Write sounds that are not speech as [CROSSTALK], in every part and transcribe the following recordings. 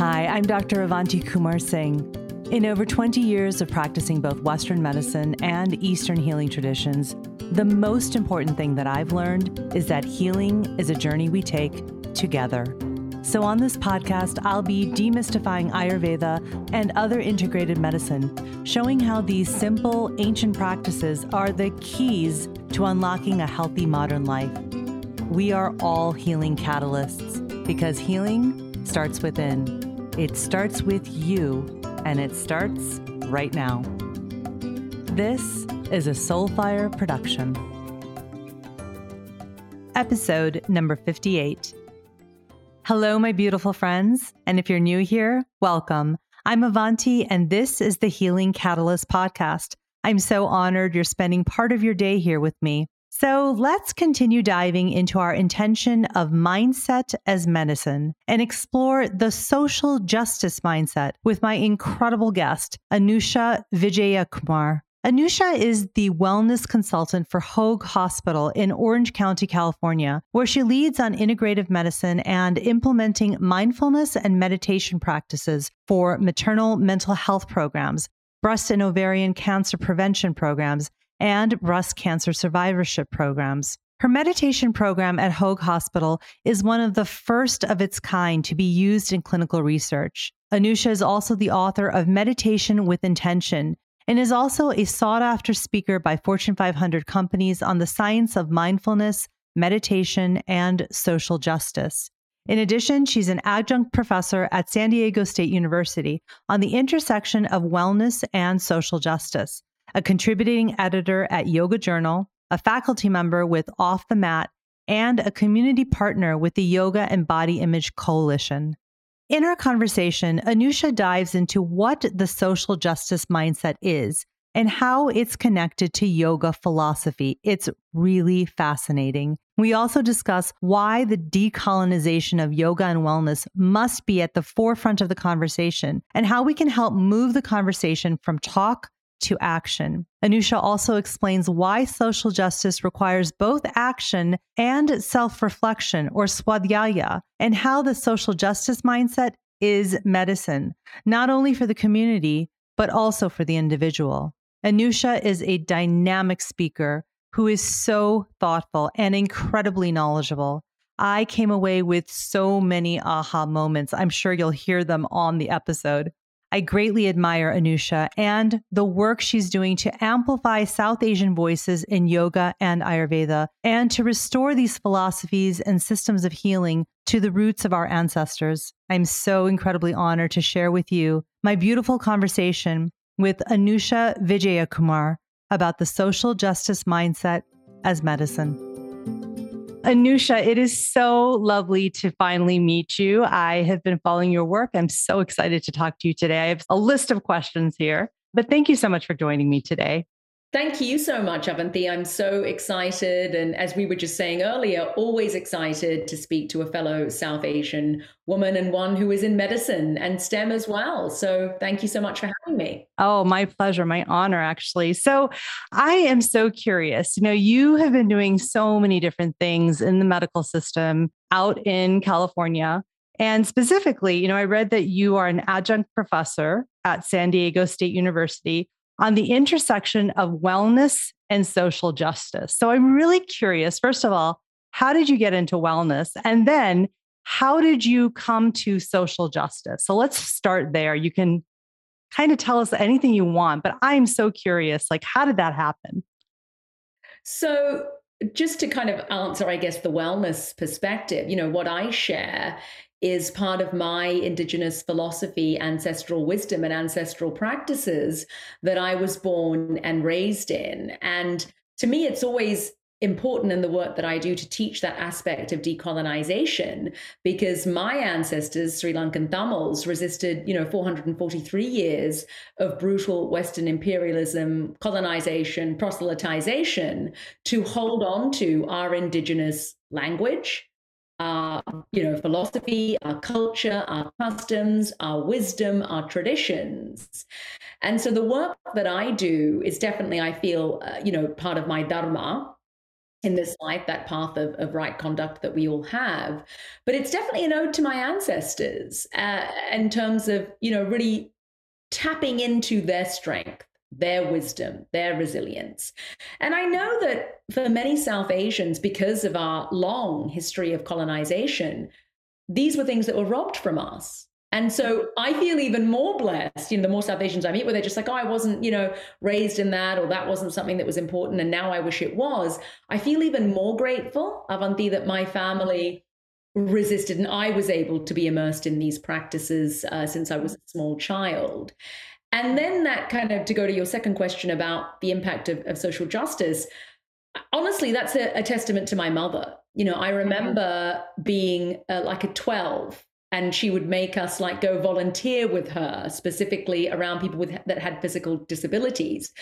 Hi, I'm Dr. Avanti Kumar Singh. In over 20 years of practicing both Western medicine and Eastern healing traditions, the most important thing that I've learned is that healing is a journey we take together. So, on this podcast, I'll be demystifying Ayurveda and other integrated medicine, showing how these simple, ancient practices are the keys to unlocking a healthy modern life. We are all healing catalysts because healing starts within. It starts with you and it starts right now. This is a Soulfire production. Episode number 58. Hello, my beautiful friends. And if you're new here, welcome. I'm Avanti, and this is the Healing Catalyst podcast. I'm so honored you're spending part of your day here with me. So let's continue diving into our intention of mindset as medicine and explore the social justice mindset with my incredible guest, Anusha Wijeyakumar. Anusha is the wellness consultant for Hoag Hospital in Orange County, California, where she leads on integrative medicine and implementing mindfulness and meditation practices for maternal mental health programs, breast and ovarian cancer prevention programs, and breast cancer survivorship programs. Her meditation program at Hoag Hospital is one of the first of its kind to be used in clinical research. Anusha is also the author of Meditation with Intention and is also a sought after speaker by Fortune 500 companies on the science of mindfulness, meditation, and social justice. In addition, she's an adjunct professor at San Diego State University on the intersection of wellness and social justice a contributing editor at Yoga Journal, a faculty member with Off the Mat, and a community partner with the Yoga and Body Image Coalition. In our conversation, Anusha dives into what the social justice mindset is and how it's connected to yoga philosophy. It's really fascinating. We also discuss why the decolonization of yoga and wellness must be at the forefront of the conversation and how we can help move the conversation from talk to action. Anusha also explains why social justice requires both action and self reflection or swadhyaya, and how the social justice mindset is medicine, not only for the community, but also for the individual. Anusha is a dynamic speaker who is so thoughtful and incredibly knowledgeable. I came away with so many aha moments. I'm sure you'll hear them on the episode. I greatly admire Anusha and the work she's doing to amplify South Asian voices in yoga and Ayurveda and to restore these philosophies and systems of healing to the roots of our ancestors. I'm so incredibly honored to share with you my beautiful conversation with Anusha Wijeyakumar about the social justice mindset as medicine. Anusha, it is so lovely to finally meet you. I have been following your work. I'm so excited to talk to you today. I have a list of questions here, but thank you so much for joining me today. Thank you so much, Avanti. I'm so excited. And as we were just saying earlier, always excited to speak to a fellow South Asian woman and one who is in medicine and STEM as well. So thank you so much for having me. Oh, my pleasure, my honor, actually. So I am so curious. You know, you have been doing so many different things in the medical system out in California. And specifically, you know, I read that you are an adjunct professor at San Diego State University on the intersection of wellness and social justice. So I'm really curious, first of all, how did you get into wellness? And then how did you come to social justice? So let's start there. You can kind of tell us anything you want, but I'm so curious like how did that happen? So just to kind of answer, I guess, the wellness perspective, you know, what I share is part of my indigenous philosophy, ancestral wisdom, and ancestral practices that I was born and raised in. And to me, it's always important in the work that I do to teach that aspect of decolonization because my ancestors, Sri Lankan Tamils, resisted, you know, 443 years of brutal Western imperialism, colonization, proselytization to hold on to our indigenous language, our you know philosophy our culture our customs our wisdom our traditions and so the work that i do is definitely i feel uh, you know part of my dharma in this life, that path of, of right conduct that we all have. But it's definitely an ode to my ancestors uh, in terms of, you know, really tapping into their strength, their wisdom, their resilience. And I know that for many South Asians, because of our long history of colonization, these were things that were robbed from us. And so I feel even more blessed, you know, the more South Asians I meet where they're just like, oh, I wasn't, you know, raised in that, or that wasn't something that was important, and now I wish it was. I feel even more grateful, Avanti, that my family resisted and I was able to be immersed in these practices uh, since I was a small child. And then that kind of to go to your second question about the impact of, of social justice, honestly, that's a, a, testament to my mother. You know, I remember being uh, like a 12 and she would make us like go volunteer with her specifically around people with that had physical disabilities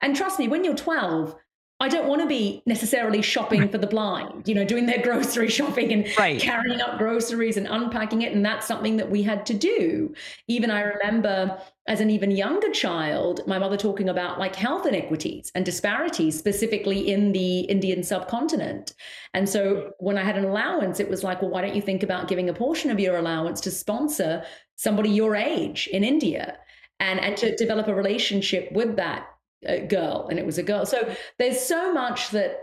and trust me when you're 12 I don't want to be necessarily shopping for the blind, you know, doing their [LAUGHS] grocery shopping and right. carrying up groceries and unpacking it. And that's something that we had to do. Even I remember as an even younger child, my mother talking about like health inequities and disparities, specifically in the Indian subcontinent. And so when I had an allowance, it was like, well, why don't you think about giving a portion of your allowance to sponsor somebody your age in India? And, and to develop a relationship with that a girl and it was a girl. So there's so much that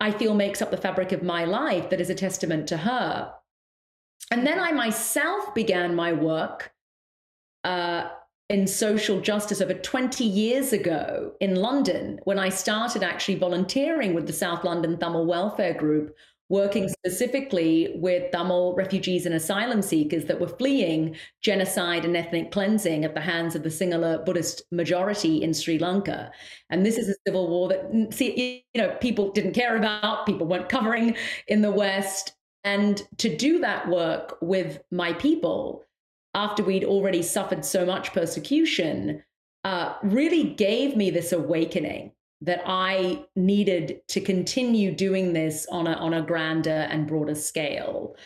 I feel makes up the fabric of my life that is a testament to her. And then I myself began my work uh, in social justice over 20 years ago in London when I started actually volunteering with the South London Tamil Welfare Group working specifically with Tamil refugees and asylum seekers that were fleeing genocide and ethnic cleansing at the hands of the Sinhala Buddhist majority in Sri Lanka. And this is a civil war that mm, see, you know people didn't care about, people weren't covering in the West. And to do that work with my people after we'd already suffered so much persecution uh, really gave me this awakening that I needed to continue doing this on a on a grander and broader scale.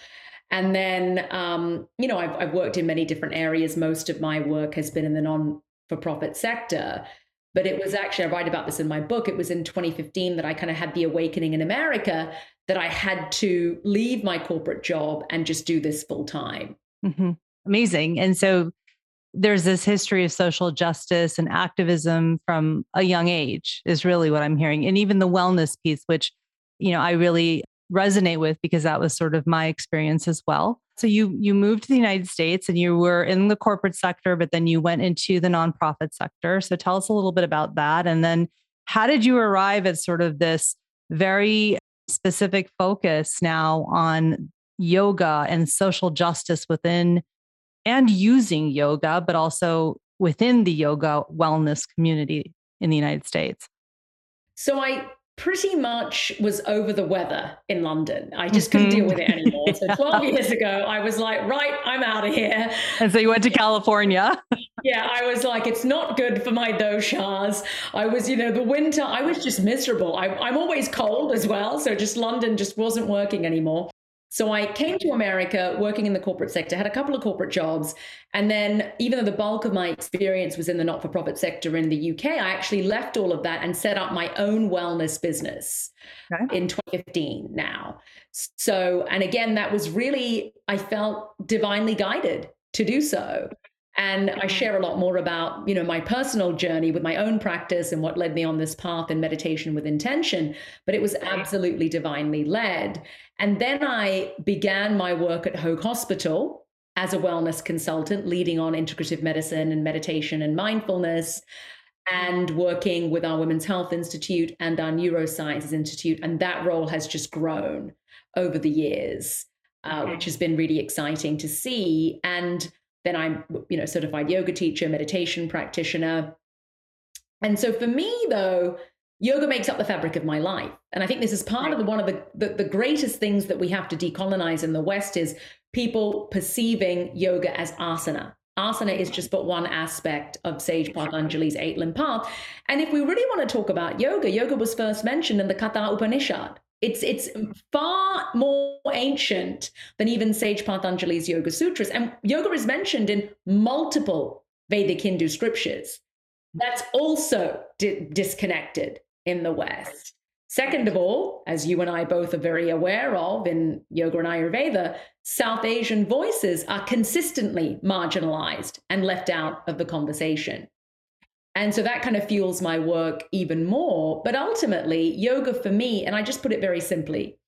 And then, um, you know, I've, I've worked in many different areas. Most of my work has been in the non for profit sector. But it was actually, I write about this in my book. It was in 2015 that I kind of had the awakening in America that I had to leave my corporate job and just do this full time. Mm-hmm. Amazing. And so there's this history of social justice and activism from a young age is really what i'm hearing. And even the wellness piece which you know i really resonate with because that was sort of my experience as well. So you you moved to the united states and you were in the corporate sector but then you went into the nonprofit sector. So tell us a little bit about that. And then how did you arrive at sort of this very specific focus now on yoga and social justice within and using yoga, but also within the yoga wellness community in the United States? So I pretty much was over the weather in London. I just couldn't mm-hmm. deal with it anymore. yeah. So [LAUGHS] 12 years ago, I was like, right, I'm out of here. And so you went to California. yeah, I was like, it's not good for my doshas. I was, you know, the winter, I was just miserable. I, I'm always cold as well. So just London just wasn't working anymore. So I came to America working in the corporate sector, had a couple of corporate jobs. And then, even though the bulk of my experience was in the not for profit sector in the UK, I actually left all of that and set up my own wellness business okay. in 2015 now. So, and again, that was really, I felt divinely guided to do so and i share a lot more about you know my personal journey with my own practice and what led me on this path in meditation with intention but it was absolutely divinely led. And then i began my work at hoag hospital as a wellness consultant leading on integrative medicine and meditation and mindfulness and working with our women's health institute and our neurosciences institute. And that role has just grown over the years uh, which has been really exciting to see. And then I'm, you know, certified yoga teacher, meditation practitioner. And so for me, though, yoga makes up the fabric of my life. And I think this is part of the, one of the, the, the greatest things that we have to decolonize in the West is people perceiving yoga as asana. Asana is just but one aspect of Sage Patanjali's eight limb path. And if we really want to talk about yoga, yoga was first mentioned in the Katha Upanishad. It's it's far more ancient than even Sage Patanjali's Yoga Sutras, and yoga is mentioned in multiple Vedic Hindu scriptures. That's also di- disconnected in the West. Second of all, as you and I both are very aware of in yoga and Ayurveda, South Asian voices are consistently marginalized and left out of the conversation. And so that kind of fuels my work even more. But ultimately, yoga for me, and I just put it very simply,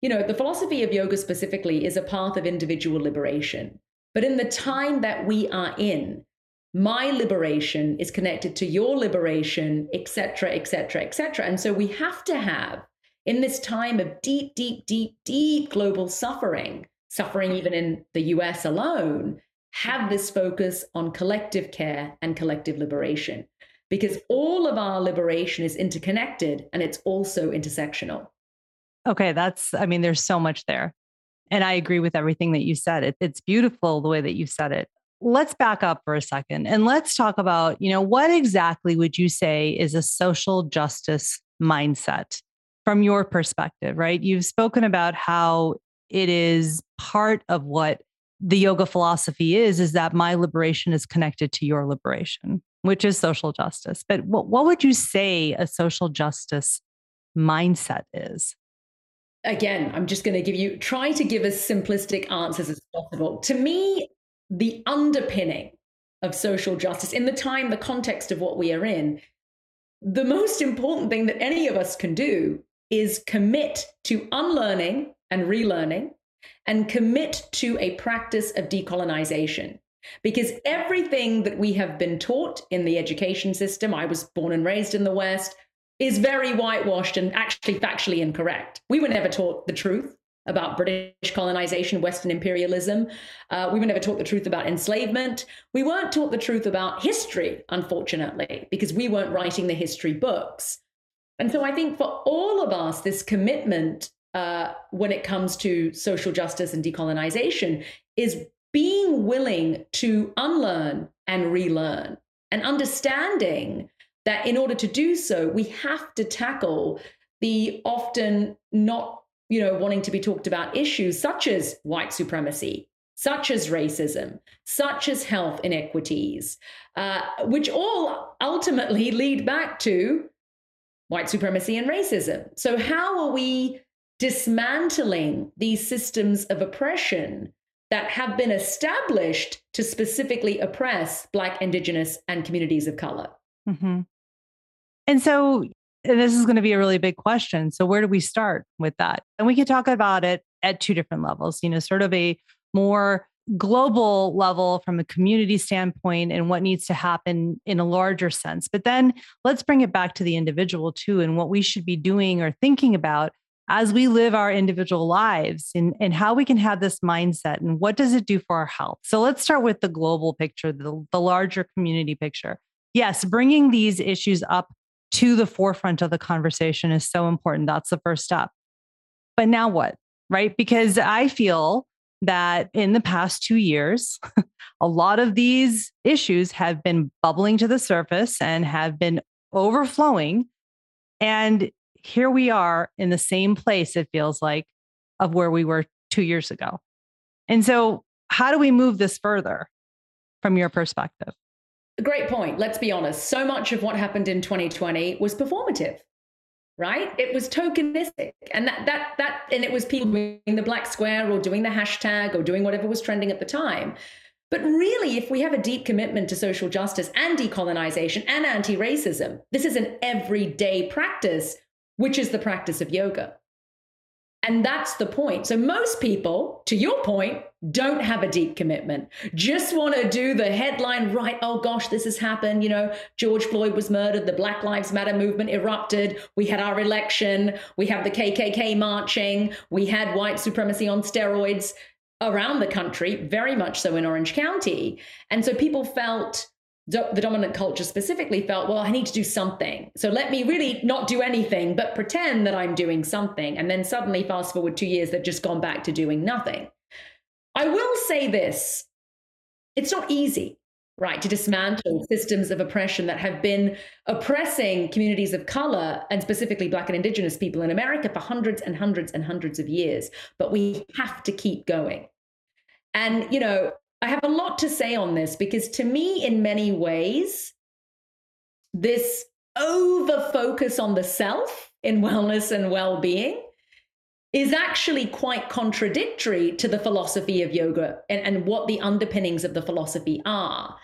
you know, the philosophy of yoga specifically is a path of individual liberation. But in the time that we are in, my liberation is connected to your liberation, etc., etc., etc. And so we have to have, in this time of deep, deep, deep, deep global suffering, suffering even in the US alone, have this focus on collective care and collective liberation. Because all of our liberation is interconnected and it's also intersectional. Okay, that's, I mean, there's so much there. And I agree with everything that you said. It, it's beautiful the way that you said it let's back up for a second and let's talk about, you know, what exactly would you say is a social justice mindset from your perspective, right? You've spoken about how it is part of what the yoga philosophy is is that my liberation is connected to your liberation, which is social justice. But what, what would you say a social justice mindset is? Again, I'm just going to give you try to give as simplistic answers as possible. To me, the underpinning of social justice in the time, the context of what we are in, the most important thing that any of us can do is commit to unlearning and relearning and commit to a practice of decolonization. Because everything that we have been taught in the education system, I was born and raised in the West, is very whitewashed and actually factually incorrect. We were never taught the truth about British colonization, Western imperialism. Uh, we were never taught the truth about enslavement. We weren't taught the truth about history, unfortunately, because we weren't writing the history books. And so I think for all of us, this commitment uh, when it comes to social justice and decolonization is being willing to unlearn and relearn and understanding that in order to do so, we have to tackle the often not you know, wanting to be talked about issues such as white supremacy, such as racism, such as health inequities, uh, which all ultimately [LAUGHS] lead back to white supremacy and racism. So, how are we dismantling these systems of oppression that have been established to specifically oppress Black, Indigenous, and communities of color? Mm-hmm. And so, and this is going to be a really big question. So, where do we start with that? And we can talk about it at two different levels, you know, sort of a more global level from a community standpoint and what needs to happen in a larger sense. But then let's bring it back to the individual too and what we should be doing or thinking about as we live our individual lives and, and how we can have this mindset and what does it do for our health. So let's start with the global picture, the, the larger community picture. Yes, bringing these issues up to the forefront of the conversation is so important. That's the first step. But now what? Right? Because I feel that in the past two years, [LAUGHS] a lot of these issues have been bubbling to the surface and have been overflowing. And here we are in the same place, it feels like, of where we were two years ago. And so, how do we move this further from your perspective? Great point. Let's be honest. So much of what happened in 2020 was performative, right? It was tokenistic. And that that that and it was people doing the black square or doing the hashtag or doing whatever was trending at the time. But really, if we have a deep commitment to social justice and decolonization and anti-racism, this is an everyday practice, which is the practice of yoga. And that's the point. So, most people, to your point, don't have a deep commitment, just want to do the headline, right? Oh gosh, this has happened. You know, George Floyd was murdered, the Black Lives Matter movement erupted, we had our election, we have the KKK marching, we had white supremacy on steroids around the country, very much so in Orange County. And so people felt the dominant culture specifically felt, well, I need to do something. So let me really not do anything, but pretend that I'm doing something. And then suddenly, fast forward two years, they've just gone back to doing nothing. I will say this it's not easy, right, to dismantle systems of oppression that have been oppressing communities of color and specifically Black and Indigenous people in America for hundreds and hundreds and hundreds of years. But we have to keep going. And, you know, I have a lot to say on this because to me, in many ways, this over focus on the self in wellness and well being is actually quite contradictory to the philosophy of yoga and, and what the underpinnings of the philosophy are.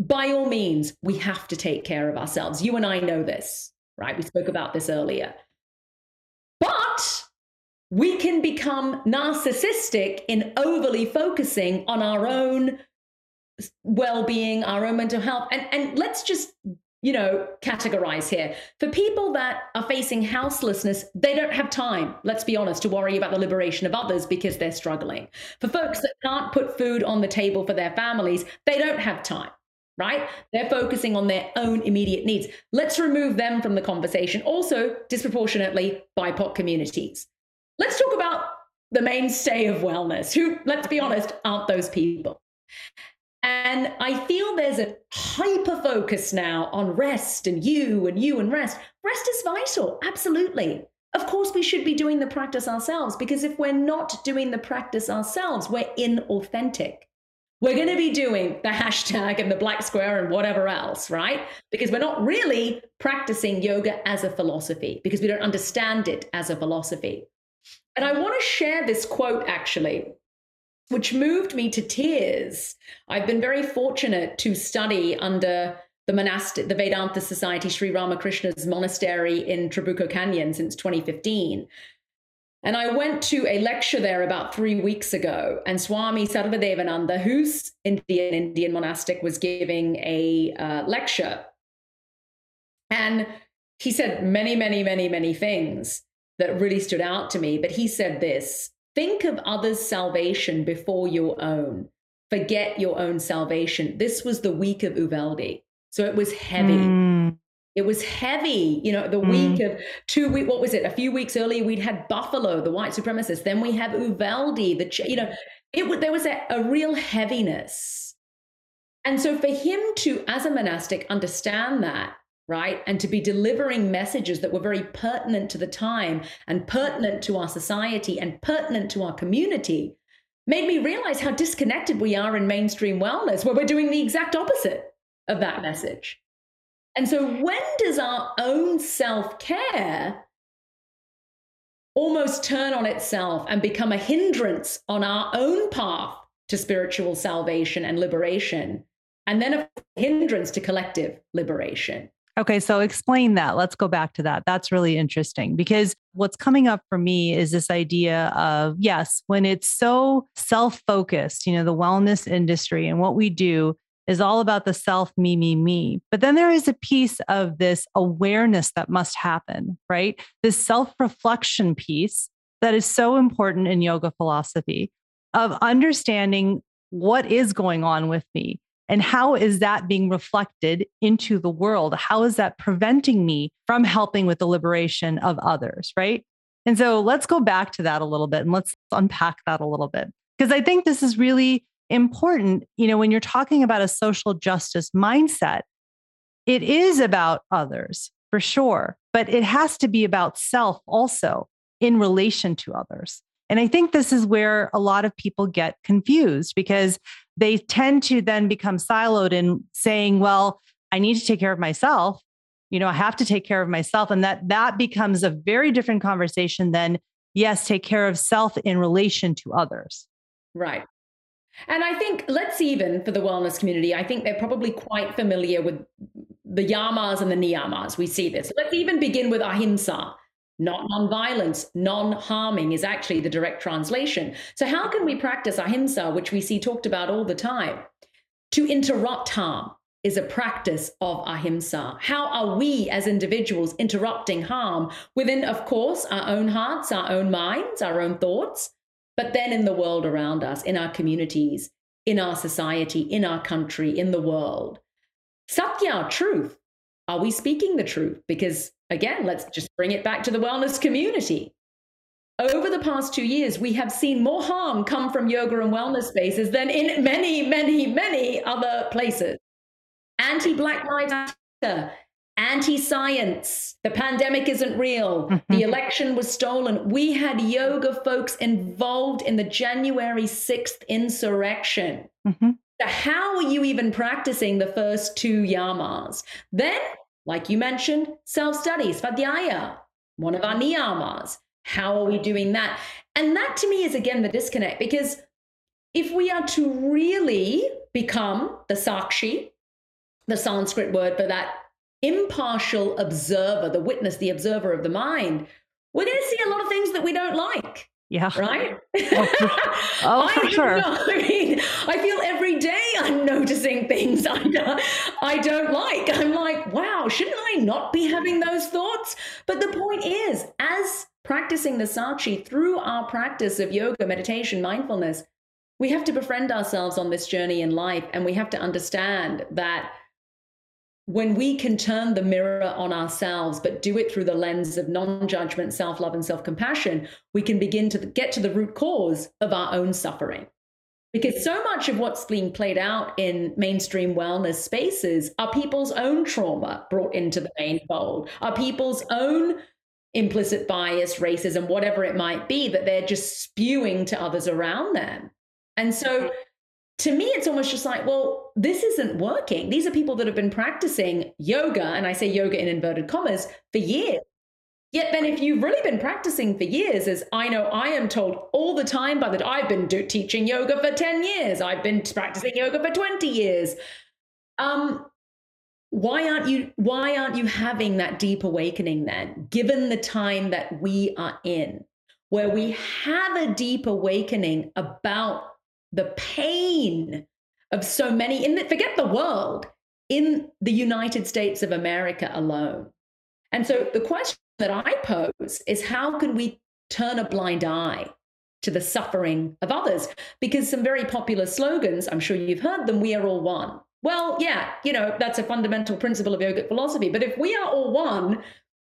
By all means, we have to take care of ourselves. You and I know this, right? We spoke about this earlier. But we can become narcissistic in overly focusing on our own well-being our own mental health. And and let's just you know categorize here. For people that are facing houselessness they don't have time let's be honest to worry about the liberation of others because they're struggling. For folks that can't put food on the table for their families they don't have time right? They're focusing on their own immediate needs. Let's remove them from the conversation. Also disproportionately bipoc communities let's talk about the mainstay of wellness who let's be honest aren't those people and I feel there's a hyper focus now on rest and you and you and rest. Rest is vital, absolutely. Of course, we should be doing the practice ourselves because if we're not doing the practice ourselves, we're inauthentic. We're going to be doing the [LAUGHS] hashtag and the black square and whatever else, right? Because we're not really practicing yoga as a philosophy because we don't understand it as a philosophy. And I want to share this quote actually which moved me to tears. I've been very fortunate to study under the monastic, the Vedanta Society, Sri Ramakrishna's monastery in Trabuco Canyon since 2015. And I went to a lecture there about three weeks ago, and Swami Sarvadevananda, who's Indian Indian monastic, was giving a uh, lecture, and he said many, many, many, many things that really stood out to me. But he said this: Think of others' salvation before your own. Forget your own salvation. This was the week of Uvalde. So it was heavy. Mm. It was heavy, you know, the mm. week of two week, what was it? A few weeks earlier, we'd had Buffalo, the white supremacists. Then we have Uvalde, the, you know, it there was a, a real heaviness. And so for him to, as a monastic, understand that right? And to be delivering messages that were very pertinent to the time and pertinent to our society and pertinent to our community made me realize how disconnected we are in mainstream wellness, where we're doing the exact opposite of that message. And so, when does our own self care almost turn on itself and become a hindrance on our own path to spiritual salvation and liberation? And then a hindrance to collective liberation. Okay, so explain that. Let's go back to that. That's really interesting because what's coming up for me is this idea of yes, when it's so self focused, you know, the wellness industry and what we do is all about the self, me, me, me. But then there is a piece of this awareness that must happen, right? This self reflection piece that is so important in yoga philosophy of understanding what is going on with me and how is that being reflected into the world? How is that preventing me from helping with the liberation of others? Right. And so let's go back to that a little bit and let's unpack that a little bit. Because I think this is really important. You know, when you're talking about a social justice mindset, it is about others for sure, but it has to be about self also in relation to others. And I think this is where a lot of people get confused because they tend to then become siloed in saying, well, I need to take care of myself. You know, I have to take care of myself. And that that becomes a very different conversation than, yes, take care of self in relation to others. Right. And I think let's even for the wellness community, I think they're probably quite familiar with the yamas and the niyamas. We see this. Let's even begin with ahimsa not non-violence, non-harming is actually the direct translation. So how can we practice ahimsa, which we see talked about all the time? To interrupt harm is a practice of ahimsa. How are we as individuals interrupting harm within, of course, our own hearts, our own minds, our own thoughts, but then in the world around us, in our communities, in our society, in our country, in the world? Satya, truth. Are we speaking the truth? Because again, let's just bring it back to the wellness community. Over the past two years, we have seen more harm come from yoga and wellness spaces than in many, many, many other places. Anti Black Lives Matter, anti science, the pandemic isn't real, mm-hmm. the election was stolen. We had yoga folks involved in the January 6th insurrection. Mm-hmm. So, how are you even practicing the first two yamas? Then like you mentioned, self study, svadhyaya. one of our niyamas. How are we doing that? And that to me is again the disconnect because if we are to really become the sakshi, the Sanskrit word for that impartial observer, the witness, the observer of the mind, we're going to see a lot of things that we don't like. Yeah. Right? Oh, for, [LAUGHS] oh, for sure. Know, I mean, I feel every day I'm noticing things [LAUGHS] I don't, I don't like. I'm like, wow, shouldn't I not be having those thoughts? But the point is, as practicing the Sakshi through our practice of yoga, meditation, mindfulness, we have to befriend ourselves on this journey in life and we have to understand that when we can turn the mirror on ourselves, but do it through the lens of non judgment, self love, and self compassion, we can begin to get to the root cause of our own suffering. Because so much of what's being played out in mainstream wellness spaces are people's own trauma brought into the main fold, are people's own implicit bias, racism, whatever it might be, that they're just spewing to others around them. And so to me, it's almost just like, well, this isn't working. These are people that have been practicing yoga, and I say yoga in inverted commas, for years. Yet then, if you've really been practicing for years, as I know I am told all the time by that I've been do- teaching yoga for 10 years, I've been practicing yoga for 20 years. Um, why aren't you why aren't you having that deep awakening then, given the time that we are in, where we have a deep awakening about the pain of so many in the, forget the world in the United States of America alone. And so the question that I pose is how can we turn a blind eye to the suffering of others? Because some very popular slogans, I'm sure you've heard them, we are all one. Well, yeah, you know, that's a fundamental principle of yogic philosophy. But if we are all one,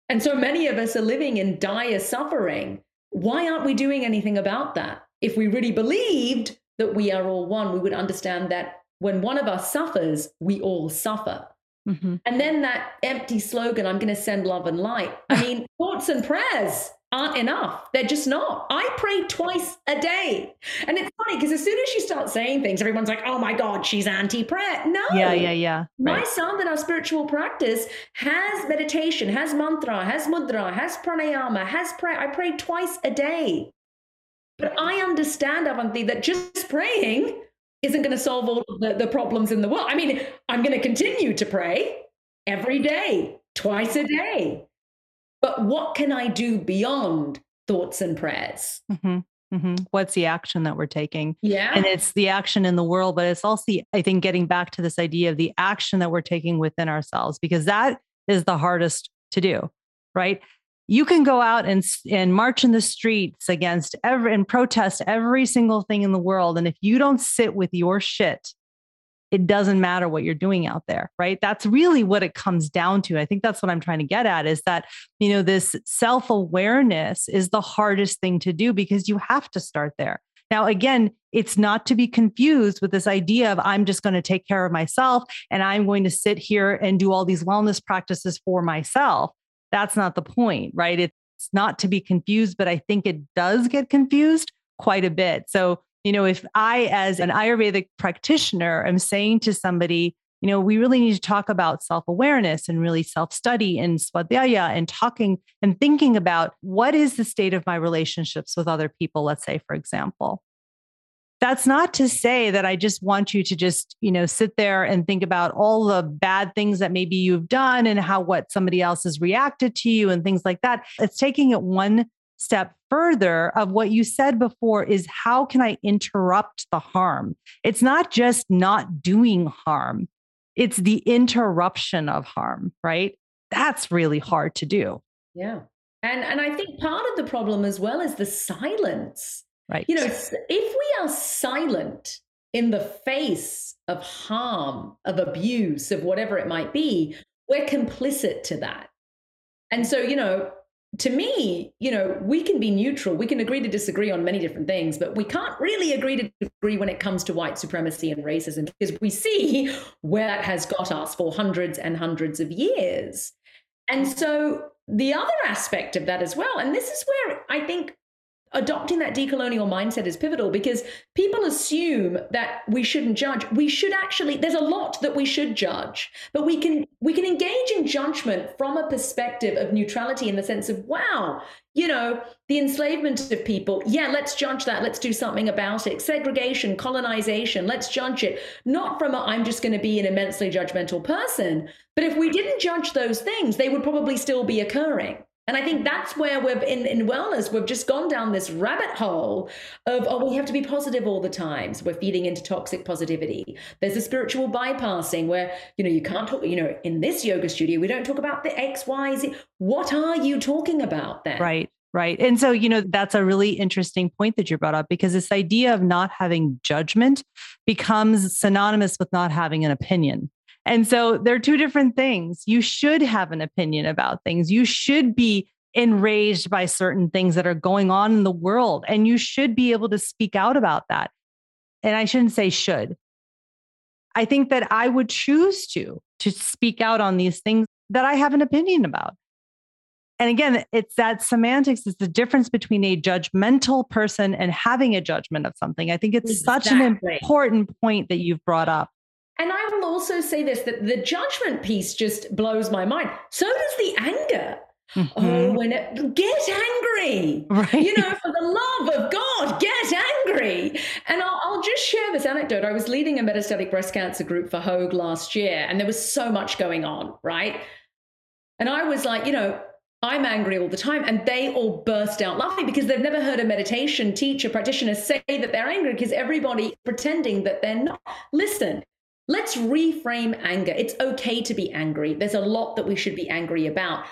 and so many of us are living in dire suffering, why aren't we doing anything about that? If we really believed that we are all one, we would understand that when one of us suffers, we all suffer. Mm-hmm. And then that empty slogan, I'm going to send love and light. I mean, [LAUGHS] thoughts and prayers aren't enough. They're just not. I pray twice a day. And it's funny because as soon as you start saying things, everyone's like, oh my God, she's anti prayer. No. Yeah, yeah, yeah. Right. My son that our spiritual practice has meditation, has mantra, has mudra, has pranayama, has prayer. I pray twice a day. But I understand, Avanti, that just praying isn't going to solve all of the, the problems in the world. I mean, I'm going to continue to pray every day, twice a day. But what can I do beyond thoughts and prayers? Mm-hmm. Mm-hmm. What's the action that we're taking? Yeah. And it's the action in the world, but it's also, I think, getting back to this idea of the action that we're taking within ourselves, because that is the hardest to do, right? You can go out and, and march in the streets against every and protest every single thing in the world. And if you don't sit with your shit, it doesn't matter what you're doing out there, right? That's really what it comes down to. I think that's what I'm trying to get at is that, you know, this self awareness is the hardest thing to do because you have to start there. Now, again, it's not to be confused with this idea of I'm just going to take care of myself and I'm going to sit here and do all these wellness practices for myself that's not the point, right? It's not to be confused, but I think it does get confused quite a bit. So, you know, if I, as an Ayurvedic practitioner, am saying to somebody, you know, we really need to talk about self awareness and really self study and swadhyaya and talking and thinking about what is the state of my relationships with other people, let's say, for example that's not to say that I just want you to just, you know, sit there and think about all the bad things that maybe you've done and how what somebody else has reacted to you and things like that. It's taking it one step further of what you said before is how can I interrupt the harm? It's not just not doing harm, it's the interruption of harm, right? That's really hard to do. Yeah. And and I think part of the problem as well is the silence. Right. You know, if we are silent in the face of harm, of abuse, of whatever it might be, we're complicit to that. And so, you know, to me, you know, we can be neutral. We can agree to disagree on many different things, but we can't really agree to disagree when it comes to white supremacy and racism because we see where that has got us for hundreds and hundreds of years. And so, the other aspect of that as well, and this is where I think adopting that decolonial mindset is pivotal because people assume that we shouldn't judge. We should actually there's a lot that we should judge but we can we can engage in judgment from a perspective of neutrality in the sense of wow you know the enslavement of people yeah let's judge that. Let's do something about it. Segregation colonization let's judge it. Not from i i'm just going to be an immensely judgmental person but if we didn't judge those things they would probably still be occurring and I think that's where we've in, in wellness, we've just gone down this rabbit hole of, oh, we have to be positive all the time. So we're feeding into toxic positivity. There's a spiritual bypassing where, you know, you can't talk, you know, in this yoga studio, we don't talk about the X, Y, Z. What are you talking about then? Right. Right. And so, you know, that's a really interesting point that you brought up because this idea of not having judgment becomes synonymous with not having an opinion. And so they're two different things. You should have an opinion about things. You should be enraged by certain things that are going on in the world, and you should be able to speak out about that. And I shouldn't say should. I think that I would choose to to speak out on these things that I have an opinion about. And again, it's that semantics is the difference between a judgmental person and having a judgment of something. I think it's exactly. such an important point that you've brought up. And I will also say this that the judgment piece just blows my mind. So does the anger. Mm-hmm. Oh, when it get angry, right. you know, for the love of God, get angry. And I'll, I'll, just share this anecdote. I was leading a metastatic breast cancer group for Hoag last year, and there was so much going on, right? And I was like, you know, I'm angry all the time. And they all burst out laughing because they've never heard a meditation teacher, practitioner say that they're angry because everybody pretending that they're not. Listen, Let's reframe anger. It's okay to be angry. There's a lot that we should be angry about.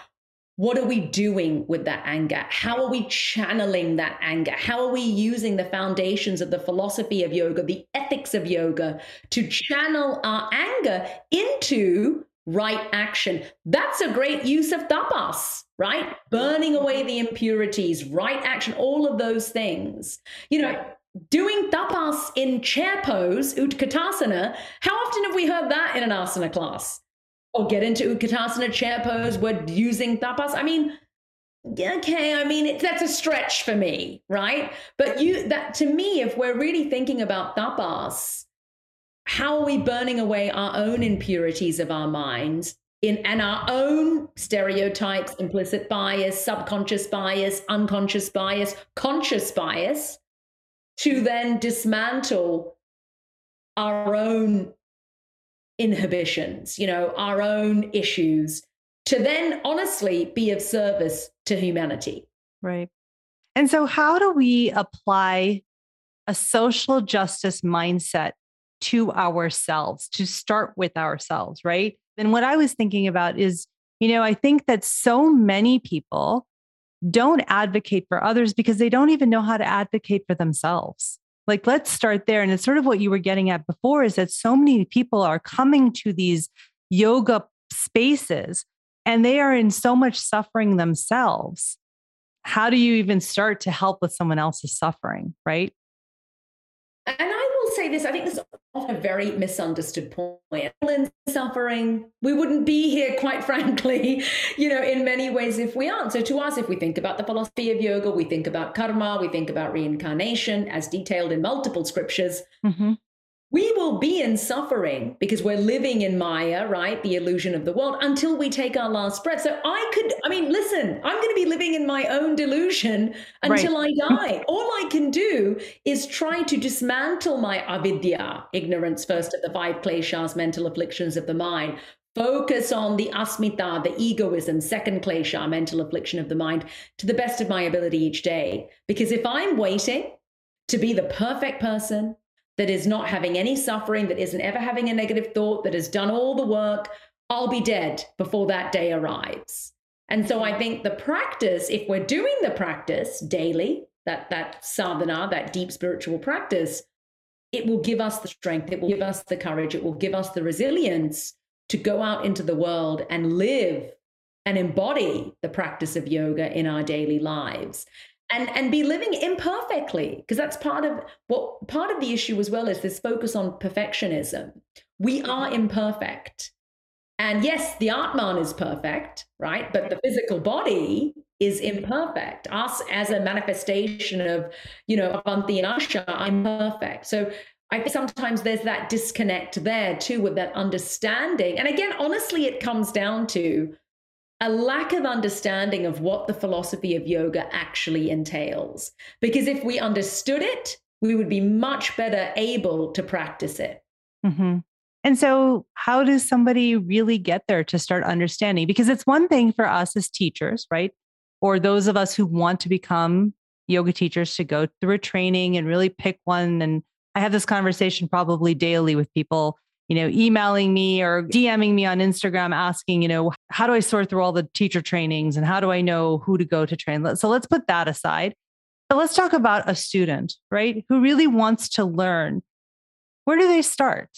What are we doing with that anger? How are we channeling that anger? How are we using the foundations of the philosophy of yoga, the ethics of yoga to channel our anger into right action? That's a great use of tapas, right? Burning away the impurities, right action, all of those things. You know, doing tapas in chair pose, Utkatasana. How often have we heard that in an asana class? Or get into Utkatasana chair pose, we're using tapas. I mean, okay, I mean, it, that's a stretch for me, right? But you, that to me, if we're really thinking about tapas, how are we burning away our own impurities of our minds in and our own stereotypes, implicit bias, subconscious bias, unconscious bias, conscious bias, to then dismantle our own inhibitions, you know, our own issues, to then honestly be of service to humanity. Right. And so, how do we apply a social justice mindset to ourselves, to start with ourselves, right? And what I was thinking about is, you know, I think that so many people don't advocate for others because they don't even know how to advocate for themselves. Like, let's start there. And it's sort of what you were getting at before is that so many people are coming to these yoga spaces and they are in so much suffering themselves. How do you even start to help with someone else's suffering? Right. And I this I think this is often a very misunderstood point. In Suffering, we wouldn't be here, quite [LAUGHS] frankly, you know, in many ways if we aren't. So, to us, if we think about the philosophy of yoga, we think about karma, we think about reincarnation as detailed in multiple scriptures. Mm-hmm we will be in suffering because we're living in Maya, right? The illusion of the world until we take our last breath. So I could, I mean, listen, I'm going to be living in my own delusion until right. I die. All I can do is try to dismantle my avidya, ignorance first of the five kleshas, mental afflictions of the mind. Focus on the asmita, the egoism, second klesha, mental affliction of the mind, to the best of my ability each day. Because if I'm waiting to be the perfect person, that is not having any suffering, that isn't ever having a negative thought, that has done all the work, I'll be dead before that day arrives. And so I think the practice, if we're doing the practice daily, that that sadhana, that deep spiritual practice, it will give us the strength, it will give us the courage, it will give us the resilience to go out into the world and live and embody the practice of yoga in our daily lives and and be living imperfectly because that's part of what part of the issue as well is this focus on perfectionism we are mm-hmm. imperfect and yes the atman is perfect right but the physical body is imperfect. Us as a manifestation of, you know, Avanti and Asha, I'm perfect. So I think sometimes there's that disconnect there too with that understanding. And again, honestly, it comes down to a lack of understanding of what the philosophy of yoga actually entails. Because if we understood it, we would be much better able to practice it. Mm-hmm. And so, how does somebody really get there to start understanding? Because it's one thing for us as teachers, right? Or those of us who want to become yoga teachers to go through a training and really pick one. And I have this conversation probably daily with people, you know, emailing me or DMing me on Instagram asking, you know, how do I sort through all the teacher trainings and how do I know who to go to train? So let's put that aside. But let's talk about a student, right, who really wants to learn. Where do they start?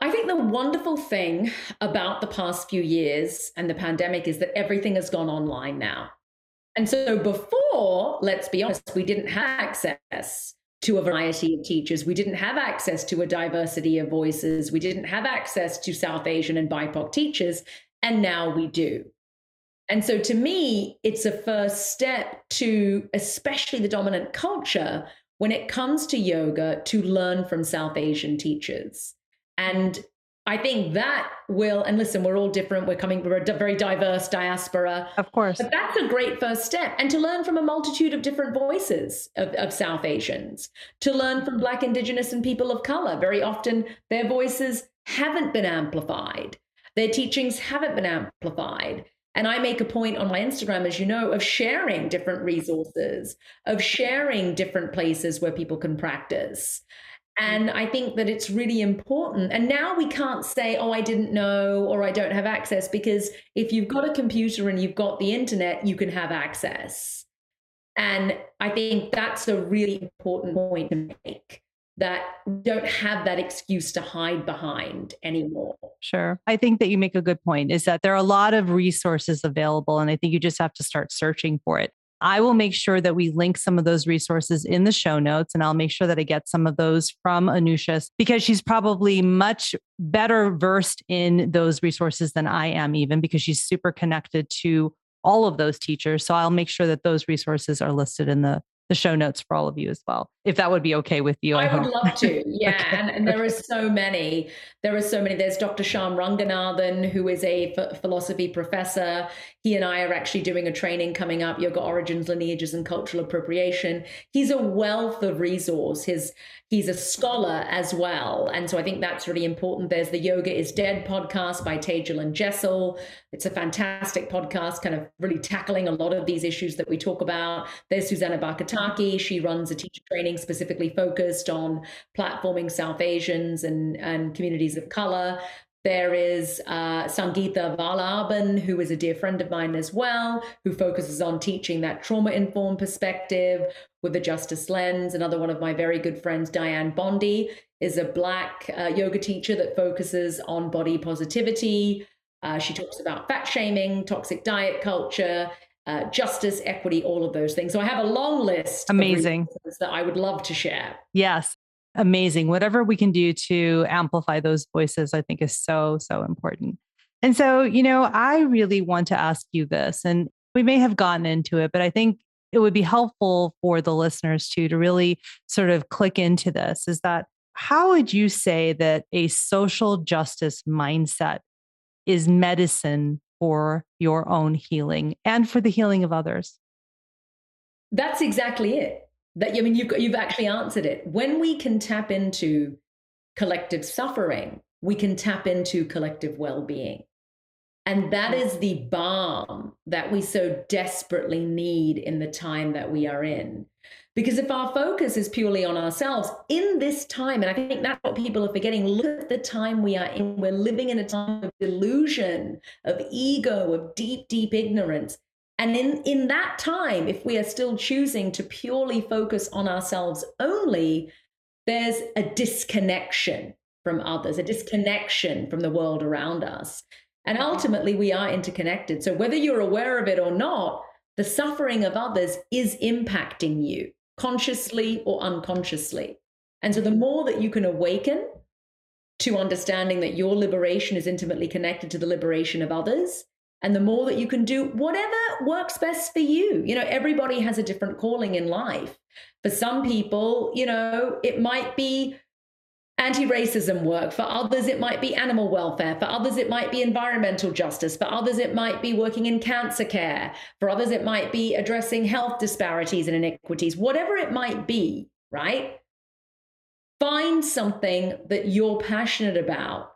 I think the wonderful thing about the past few years and the pandemic is that everything has gone online now. And so before, let's be honest, we didn't have access to a variety of teachers. We didn't have access to a diversity of voices. We didn't have access to South Asian and BIPOC teachers. And now we do. And so to me, it's a first step to, especially the dominant culture, when it comes to yoga, to learn from South Asian teachers. And I think that will, and listen, we're all different. We're coming, we're a very diverse diaspora. Of course. But that's a great first step. And to learn from a multitude of different voices of, of South Asians, to learn from Black, Indigenous, and people of color. Very often their voices haven't been amplified, their teachings haven't been amplified. And I make a point on my Instagram, as you know, of sharing different resources, of sharing different places where people can practice. Mm. And I think that it's really important. And now we can't say, oh, I didn't know or I don't have access, because if you've got a computer and you've got the internet, you can have access. And I think that's a really important point to make that we don't have that excuse to hide behind anymore. Sure. I think that you make a good point is that there are a lot of resources available, and I think you just have to start searching for it. I will make sure that we link some of those resources in the show notes, and I'll make sure that I get some of those from Anusha because she's probably much better versed in those resources than I am, even because she's super connected to all of those teachers. So I'll make sure that those resources are listed in the the show notes for all of you as well, if that would be okay with you. I, I would love to. [LAUGHS] Yeah. okay. and, and, there are so many. There are so many. There's Dr. Shyam Ranganathan, who is a philosophy professor. He and I are actually doing a training coming up Yoga Origins, Lineages, and Cultural Appropriation. He's a wealth of resource. His, he's a scholar as well. And so I think that's really important. There's the Yoga is Dead podcast by Tejal and Jesal. It's a fantastic podcast, kind of really tackling a lot of these issues that we talk about. There's Susanna Barkataki. She runs a teacher training specifically focused on platforming South Asians and, and communities of color. There is uh, Sangeeta Vallabhan, who is a dear friend of mine as well, who focuses on teaching that trauma informed perspective with the justice lens. Another one of my very good friends, Dianne Bondy, is a Black uh, yoga teacher that focuses on body positivity. Uh, she talks about fat shaming, toxic diet culture, uh, justice, equity, all of those things. So I have a long list. Amazing. that I would love to share. Yes amazing. Whatever we can do to amplify those voices, I think is so, so important. And so, you know, I really want to ask you this, and we may have gotten into it, but I think it would be helpful for the listeners too to really sort of click into this is that how would you say that a social justice mindset is medicine for your own healing and for the healing of others? That's exactly it that I mean you've you've actually answered it. When we can tap into collective suffering, we can tap into collective well-being. And that mm. is the balm that we so desperately need in the time that we are in. Because if our focus is purely on ourselves in this time, and I think that's what people are forgetting, look at the time we are in. We're living in a time of delusion, of ego, of deep, deep ignorance. And in, in that time, if we are still choosing to purely focus on ourselves only, there's a disconnection from others, a disconnection from the world around us. And ultimately, we are interconnected. So, whether you're aware of it or not, the suffering of others is impacting you consciously or unconsciously. And so, the more that you can awaken to understanding that your liberation is intimately connected to the liberation of others, and the more that you can do whatever works best for you. You know, everybody has a different calling in life. For some people, you know, it might be anti racism work. For others, it might be animal welfare. For others, it might be environmental justice. For others, it might be working in cancer care. For others, it might be addressing health disparities and inequities. Whatever it might be, right? Find something that you're passionate about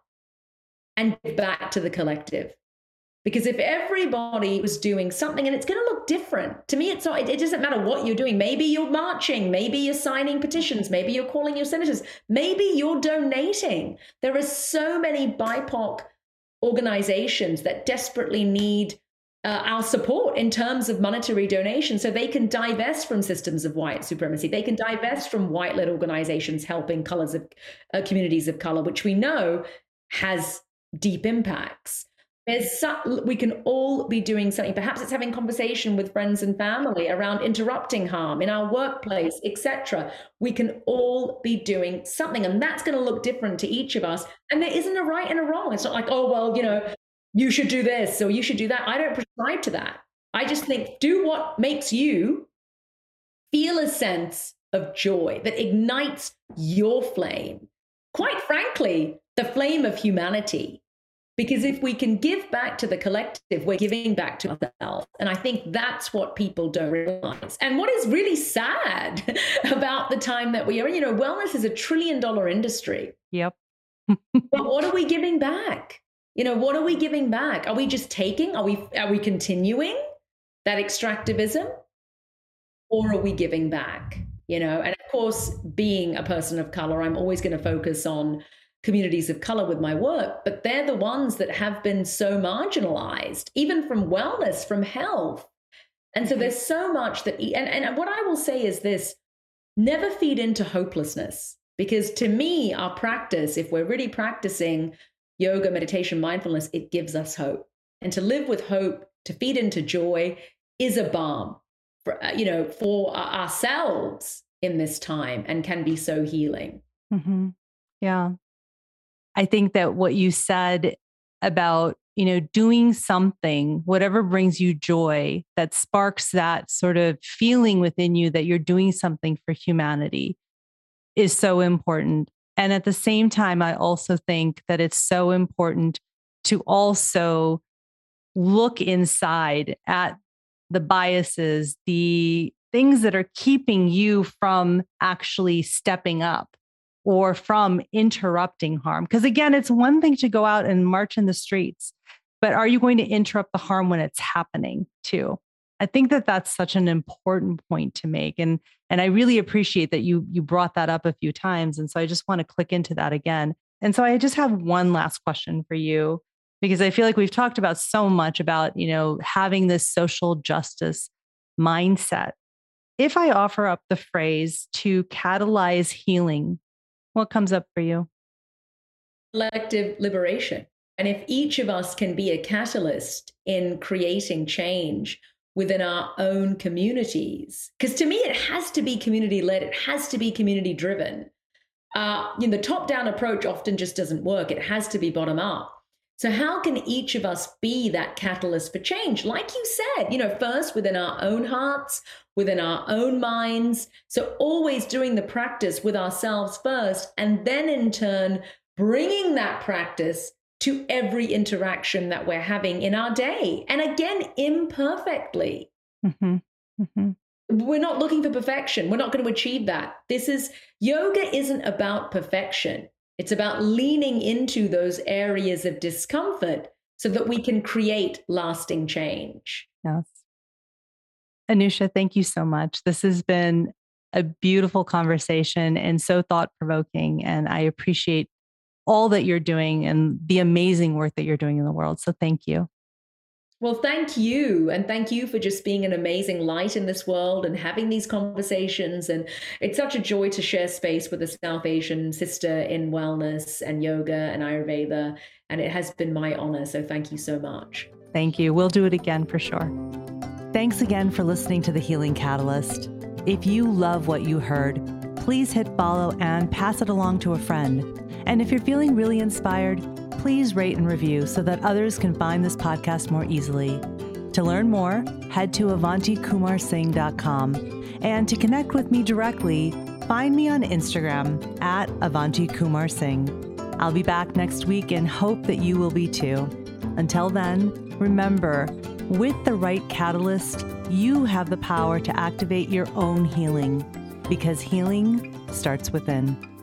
and give back to the collective. Because if everybody was doing something, and it's going to look different to me, it's not, it, doesn't matter what you're doing. Maybe you're marching, maybe you're signing petitions, maybe you're calling your senators, maybe you're donating. There are so many BIPOC organizations that desperately need uh, our support in terms of monetary donation so they can divest from systems of white supremacy. They can divest from white led organizations helping colors of uh, communities of color, which we know has deep impacts there's we can all be doing something. Perhaps it's having conversation with friends and family around interrupting harm in our workplace etc we can all be doing something and that's going to look different to each of us. And there isn't a right and a wrong. It's not like oh well you know you should do this or you should do that. I don't prescribe to that. I just think do what makes you feel a sense of joy that ignites your flame. Quite frankly the flame of humanity because if we can give back to the collective, we're giving back to ourselves. And I think that's what people don't realize. And what is really sad [LAUGHS] about the time that we are in, you know, wellness is a trillion dollar industry. Yep. [LAUGHS] but what are we giving back? You know, what are we giving back? Are we just taking? Are we are we continuing that extractivism? Or are we giving back? You know, and of course, being a person of color, I'm always going to focus on communities of color with my work, but they're the ones that have been so marginalized, even from wellness, from health. And so mm-hmm. there's so much that, and, and what I will say is this never feed into hopelessness. Because to me, our practice, if we're really practicing yoga, meditation, mindfulness, it gives us hope. And to live with hope, to feed into joy, is a balm for, uh, you know, for ourselves in this time and can be so healing. Mm-hmm. Yeah. I think that what you said about, you know, doing something, whatever brings you joy, that sparks that sort of feeling within you that you're doing something for humanity is so important. And at the same time, I also think that it's so important to also look inside at the biases, the things that are keeping you from actually stepping up or from interrupting harm. Because again, it's one thing to go out and march in the streets, but are you going to interrupt the harm when it's happening too? I think that that's such an important point to make, and and I really appreciate that you you brought that up a few times, and so I just want to click into that again. And so I just have one last question for you because I feel like we've talked about so much about you know having this social justice mindset. If I offer up the phrase to catalyze healing what comes up for you? Collective liberation. And if each of us can be a catalyst in creating change within our own communities, because to me, it has to be community led, it has to be community driven. Uh, you know, the top down approach often just doesn't work, it has to be bottom up. So, how can each of us be that catalyst for change? Like you said, you know, first within our own hearts, within our own minds. So, always doing the practice with ourselves first, and then in turn, bringing that practice to every interaction that we're having in our day. And again, imperfectly. Mm-hmm. Mm-hmm. We're not looking for perfection. We're not going to achieve that. This is yoga isn't about perfection. It's about leaning into those areas of discomfort so that we can create lasting change. Yes. Anusha, thank you so much. This has been a beautiful conversation and so thought provoking. And I appreciate all that you're doing and the amazing work that you're doing in the world. So thank you. Well, thank you. And thank you for just being an amazing light in this world and having these conversations. And it's such a joy to share space with a South Asian sister in wellness and yoga and Ayurveda. And it has been my honor. So thank you so much. Thank you. We'll do it again for sure. Thanks again for listening to The Healing Catalyst. If you love what you heard, please hit follow and pass it along to a friend. And if you're feeling really inspired, please rate and review so that others can find this podcast more easily. To learn more, head to avantikumarsingh.com. And to connect with me directly, find me on Instagram at Avanti Kumar Singh. I'll be back next week and hope that you will be too. Until then, remember, with the right catalyst, you have the power to activate your own healing because healing starts within.